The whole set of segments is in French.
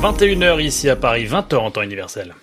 21h ici à Paris, 20h en temps universel.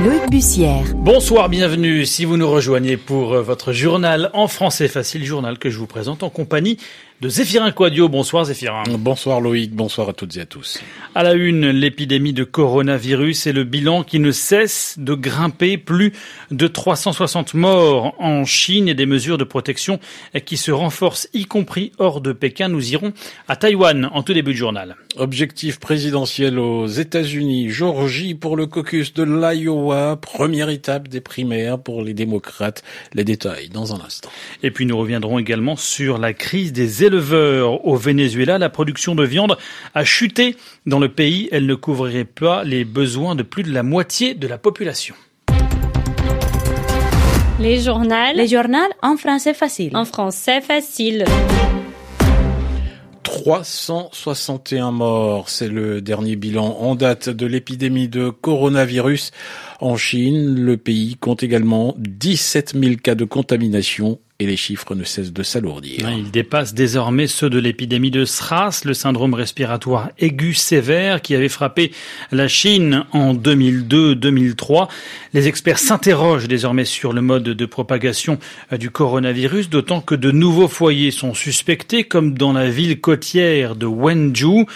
Loïc Bussière. Bonsoir, bienvenue si vous nous rejoignez pour euh, votre journal en français facile, journal que je vous présente en compagnie de Zéphirin Quadio. Bonsoir Zéphirin. Bonsoir Loïc, bonsoir à toutes et à tous. À la une, l'épidémie de coronavirus et le bilan qui ne cesse de grimper. Plus de 360 morts en Chine et des mesures de protection qui se renforcent, y compris hors de Pékin. Nous irons à Taïwan en tout début de journal. Objectif présidentiel aux États-Unis, Georgie pour le caucus de l'Iowa, première étape des primaires pour les démocrates. Les détails dans un instant. Et puis nous reviendrons également sur la crise des éleveurs au Venezuela. La production de viande a chuté dans le pays. Elle ne couvrirait pas les besoins de plus de la moitié de la population. Les journaux. Les journaux en français facile. En français facile. 361 morts, c'est le dernier bilan en date de l'épidémie de coronavirus en Chine. Le pays compte également 17 000 cas de contamination et les chiffres ne cessent de s'alourdir. Ils dépassent désormais ceux de l'épidémie de SRAS, le syndrome respiratoire aigu sévère qui avait frappé la Chine en 2002-2003. Les experts s'interrogent désormais sur le mode de propagation du coronavirus, d'autant que de nouveaux foyers sont suspectés, comme dans la ville côtière de Wenzhou.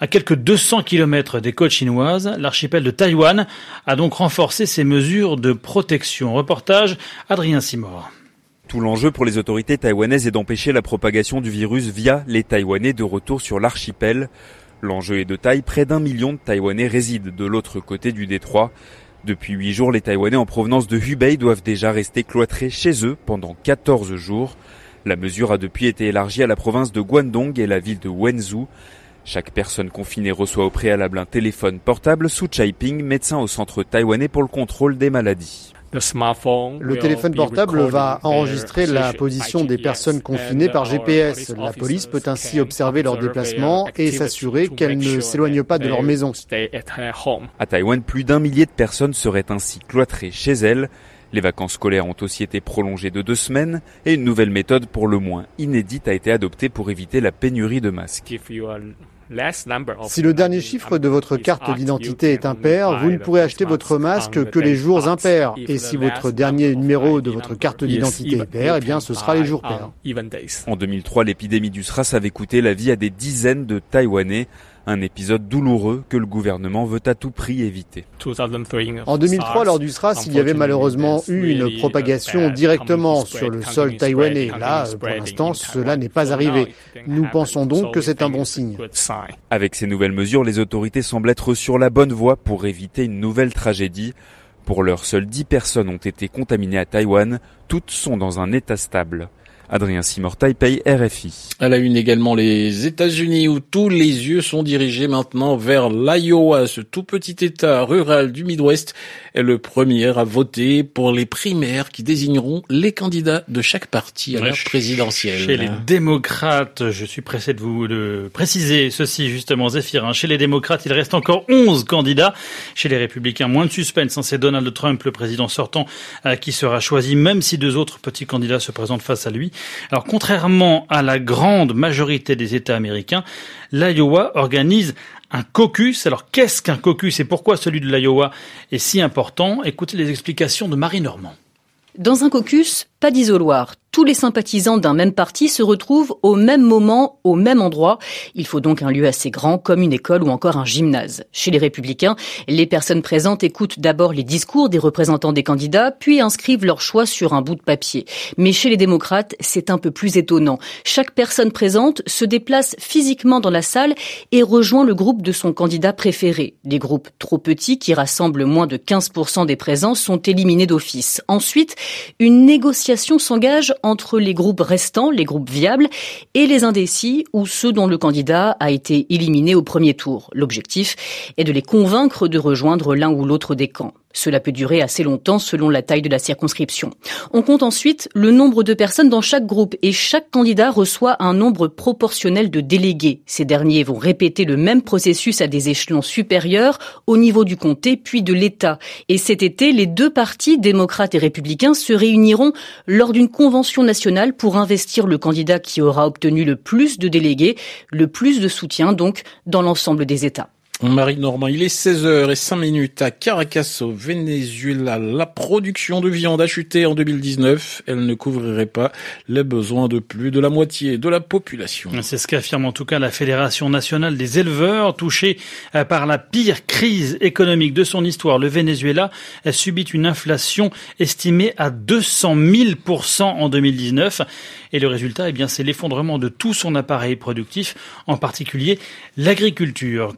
À quelques 200 kilomètres des côtes chinoises, l'archipel de Taïwan a donc renforcé ses mesures de protection. Reportage Adrien Simor. Tout l'enjeu pour les autorités taïwanaises est d'empêcher la propagation du virus via les Taïwanais de retour sur l'archipel. L'enjeu est de taille, près d'un million de Taïwanais résident de l'autre côté du détroit. Depuis huit jours, les Taïwanais en provenance de Hubei doivent déjà rester cloîtrés chez eux pendant 14 jours. La mesure a depuis été élargie à la province de Guangdong et la ville de Wenzhou. Chaque personne confinée reçoit au préalable un téléphone portable sous Chaiping, médecin au centre taïwanais pour le contrôle des maladies. Le téléphone portable va enregistrer la position des personnes confinées par GPS. La police peut ainsi observer leurs déplacements et s'assurer qu'elles ne s'éloignent pas de leur maison. À Taïwan, plus d'un millier de personnes seraient ainsi cloîtrées chez elles. Les vacances scolaires ont aussi été prolongées de deux semaines et une nouvelle méthode pour le moins inédite a été adoptée pour éviter la pénurie de masques. Si le dernier chiffre de votre carte d'identité est impair, vous ne pourrez acheter votre masque que les jours impairs. Et si votre dernier numéro de votre carte d'identité est pair, eh bien ce sera les jours pairs. En 2003, l'épidémie du SRAS avait coûté la vie à des dizaines de Taïwanais. Un épisode douloureux que le gouvernement veut à tout prix éviter. En 2003, lors du SRAS, il y avait malheureusement eu une propagation directement sur le sol taïwanais. Là, pour l'instant, cela n'est pas arrivé. Nous pensons donc que c'est un bon signe. Avec ces nouvelles mesures, les autorités semblent être sur la bonne voie pour éviter une nouvelle tragédie. Pour l'heure, seules 10 personnes ont été contaminées à Taïwan. Toutes sont dans un état stable. Adrien Simor, Taipei, RFI. À la une également les États-Unis où tous les yeux sont dirigés maintenant vers l'Iowa, ce tout petit État rural du Midwest est le premier à voter pour les primaires qui désigneront les candidats de chaque parti à l'heure présidentielle. Chez les démocrates, je suis pressé de vous le préciser ceci justement, Zéphirin. Chez les démocrates, il reste encore 11 candidats. Chez les républicains, moins de suspense. C'est Donald Trump, le président sortant, qui sera choisi, même si deux autres petits candidats se présentent face à lui. Alors, contrairement à la grande majorité des États américains, l'Iowa organise un caucus. Alors, qu'est-ce qu'un caucus et pourquoi celui de l'Iowa est si important? Écoutez les explications de Marie Normand. Dans un caucus, pas d'isoloir. Tous les sympathisants d'un même parti se retrouvent au même moment, au même endroit. Il faut donc un lieu assez grand, comme une école ou encore un gymnase. Chez les républicains, les personnes présentes écoutent d'abord les discours des représentants des candidats, puis inscrivent leur choix sur un bout de papier. Mais chez les démocrates, c'est un peu plus étonnant. Chaque personne présente se déplace physiquement dans la salle et rejoint le groupe de son candidat préféré. Les groupes trop petits, qui rassemblent moins de 15% des présents, sont éliminés d'office. Ensuite, une négociation s'engage entre les groupes restants, les groupes viables, et les indécis ou ceux dont le candidat a été éliminé au premier tour. L'objectif est de les convaincre de rejoindre l'un ou l'autre des camps. Cela peut durer assez longtemps selon la taille de la circonscription. On compte ensuite le nombre de personnes dans chaque groupe et chaque candidat reçoit un nombre proportionnel de délégués. Ces derniers vont répéter le même processus à des échelons supérieurs au niveau du comté puis de l'État. Et cet été, les deux partis, démocrates et républicains, se réuniront lors d'une convention nationale pour investir le candidat qui aura obtenu le plus de délégués, le plus de soutien donc dans l'ensemble des États. Marie Normand, il est 16h05 minutes à Caracas au Venezuela. La production de viande a chuté en 2019. Elle ne couvrirait pas les besoins de plus de la moitié de la population. C'est ce qu'affirme en tout cas la Fédération nationale des éleveurs touchée euh, par la pire crise économique de son histoire. Le Venezuela a subi une inflation estimée à 200 000 en 2019 et le résultat, eh bien, c'est l'effondrement de tout son appareil productif, en particulier l'agriculture.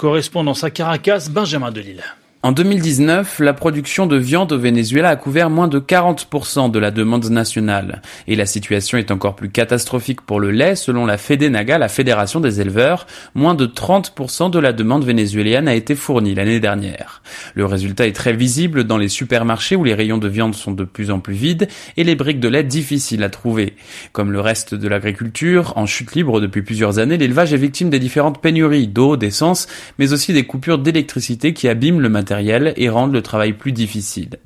À Caracas, Benjamin Delille. En 2019, la production de viande au Venezuela a couvert moins de 40% de la demande nationale. Et la situation est encore plus catastrophique pour le lait. Selon la FEDENAGA, la Fédération des éleveurs, moins de 30% de la demande vénézuélienne a été fournie l'année dernière. Le résultat est très visible dans les supermarchés où les rayons de viande sont de plus en plus vides et les briques de lait difficiles à trouver. Comme le reste de l'agriculture, en chute libre depuis plusieurs années, l'élevage est victime des différentes pénuries d'eau, d'essence, mais aussi des coupures d'électricité qui abîment le matériel et rendent le travail plus difficile.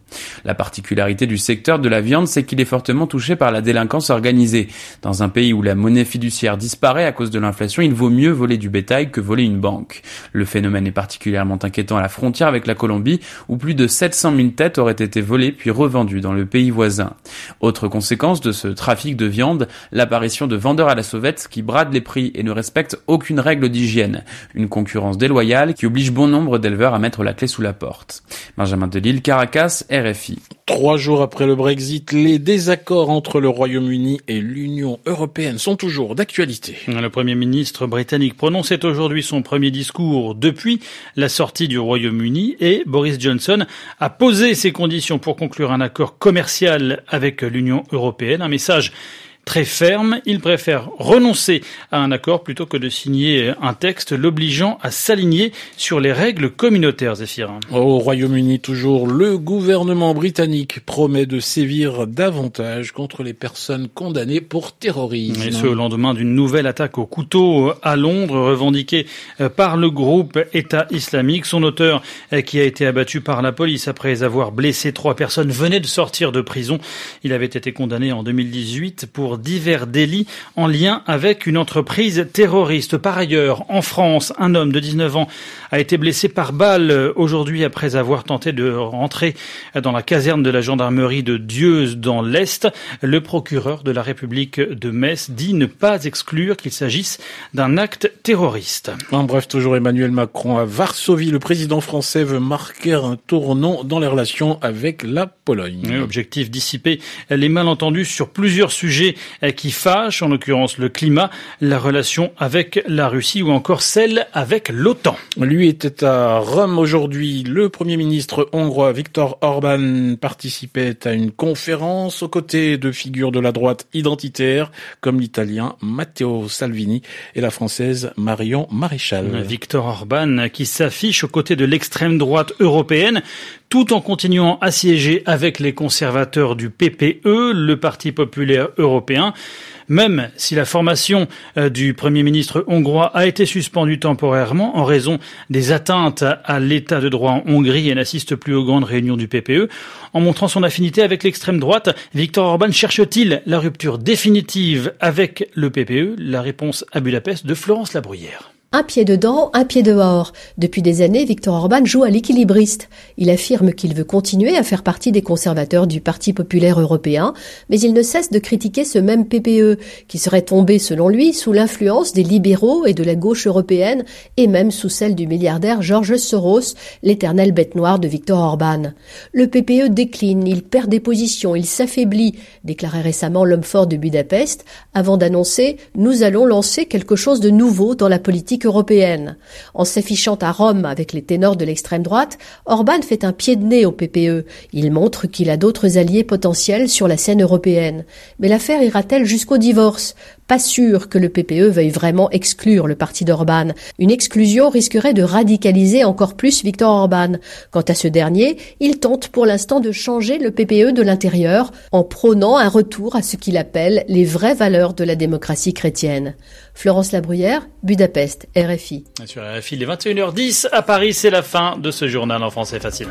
La particularité du secteur de la viande, c'est qu'il est fortement touché par la délinquance organisée. Dans un pays où la monnaie fiduciaire disparaît à cause de l'inflation, il vaut mieux voler du bétail que voler une banque. Le phénomène est particulièrement inquiétant à la frontière avec la Colombie, où plus de 700 000 têtes auraient été volées puis revendues dans le pays voisin. Autre conséquence de ce trafic de viande, l'apparition de vendeurs à la sauvette qui bradent les prix et ne respectent aucune règle d'hygiène. Une concurrence déloyale qui oblige bon nombre d'éleveurs à mettre la clé sous la porte. Benjamin Delille, Caracas, RFI. Trois jours après le Brexit, les désaccords entre le Royaume-Uni et l'Union européenne sont toujours d'actualité. Le Premier ministre britannique prononçait aujourd'hui son premier discours depuis la sortie du Royaume-Uni et Boris Johnson a posé ses conditions pour conclure un accord commercial avec l'Union européenne. Un message très ferme. Il préfère renoncer à un accord plutôt que de signer un texte l'obligeant à s'aligner sur les règles communautaires, Zéphirin. Au Royaume-Uni, toujours, le gouvernement britannique promet de sévir davantage contre les personnes condamnées pour terrorisme. Et ce, au lendemain d'une nouvelle attaque au couteau à Londres, revendiquée par le groupe État islamique. Son auteur, qui a été abattu par la police après avoir blessé trois personnes, venait de sortir de prison. Il avait été condamné en 2018 pour divers délits en lien avec une entreprise terroriste. Par ailleurs, en France, un homme de 19 ans a été blessé par balle aujourd'hui après avoir tenté de rentrer dans la caserne de la gendarmerie de Dieuze dans l'Est. Le procureur de la République de Metz dit ne pas exclure qu'il s'agisse d'un acte terroriste. En bref, toujours Emmanuel Macron à Varsovie. Le président français veut marquer un tournant dans les relations avec la Pologne. Objectif dissiper les malentendus sur plusieurs sujets qui fâchent, en l'occurrence le climat, la relation avec la Russie ou encore celle avec l'OTAN. Lui était à Rome aujourd'hui. Le Premier ministre hongrois Viktor Orban participait à une conférence aux côtés de figures de la droite identitaire comme l'Italien Matteo Salvini et la Française Marion Maréchal. Viktor Orban qui s'affiche aux côtés de l'extrême droite européenne tout en continuant à siéger avec les conservateurs du PPE, le Parti populaire européen. Même si la formation euh, du Premier ministre hongrois a été suspendue temporairement en raison des atteintes à l'état de droit en Hongrie et n'assiste plus aux grandes réunions du PPE, en montrant son affinité avec l'extrême droite, Viktor Orban cherche-t-il la rupture définitive avec le PPE La réponse à Budapest de Florence Labruyère. Un pied dedans, un pied dehors. Depuis des années, Victor Orban joue à l'équilibriste. Il affirme qu'il veut continuer à faire partie des conservateurs du Parti populaire européen, mais il ne cesse de critiquer ce même PPE, qui serait tombé, selon lui, sous l'influence des libéraux et de la gauche européenne, et même sous celle du milliardaire George Soros, l'éternelle bête noire de Victor Orban. Le PPE décline, il perd des positions, il s'affaiblit, déclarait récemment l'homme fort de Budapest, avant d'annoncer « Nous allons lancer quelque chose de nouveau dans la politique européenne. En s'affichant à Rome avec les ténors de l'extrême droite, Orban fait un pied de nez au PPE. Il montre qu'il a d'autres alliés potentiels sur la scène européenne. Mais l'affaire ira-t-elle jusqu'au divorce? Pas sûr que le PPE veuille vraiment exclure le parti d'Orban. Une exclusion risquerait de radicaliser encore plus Viktor Orban. Quant à ce dernier, il tente pour l'instant de changer le PPE de l'intérieur en prônant un retour à ce qu'il appelle les vraies valeurs de la démocratie chrétienne. Florence Labruyère, Budapest, RFI. Sur RFI, les 21h10 à Paris, c'est la fin de ce journal en français facile.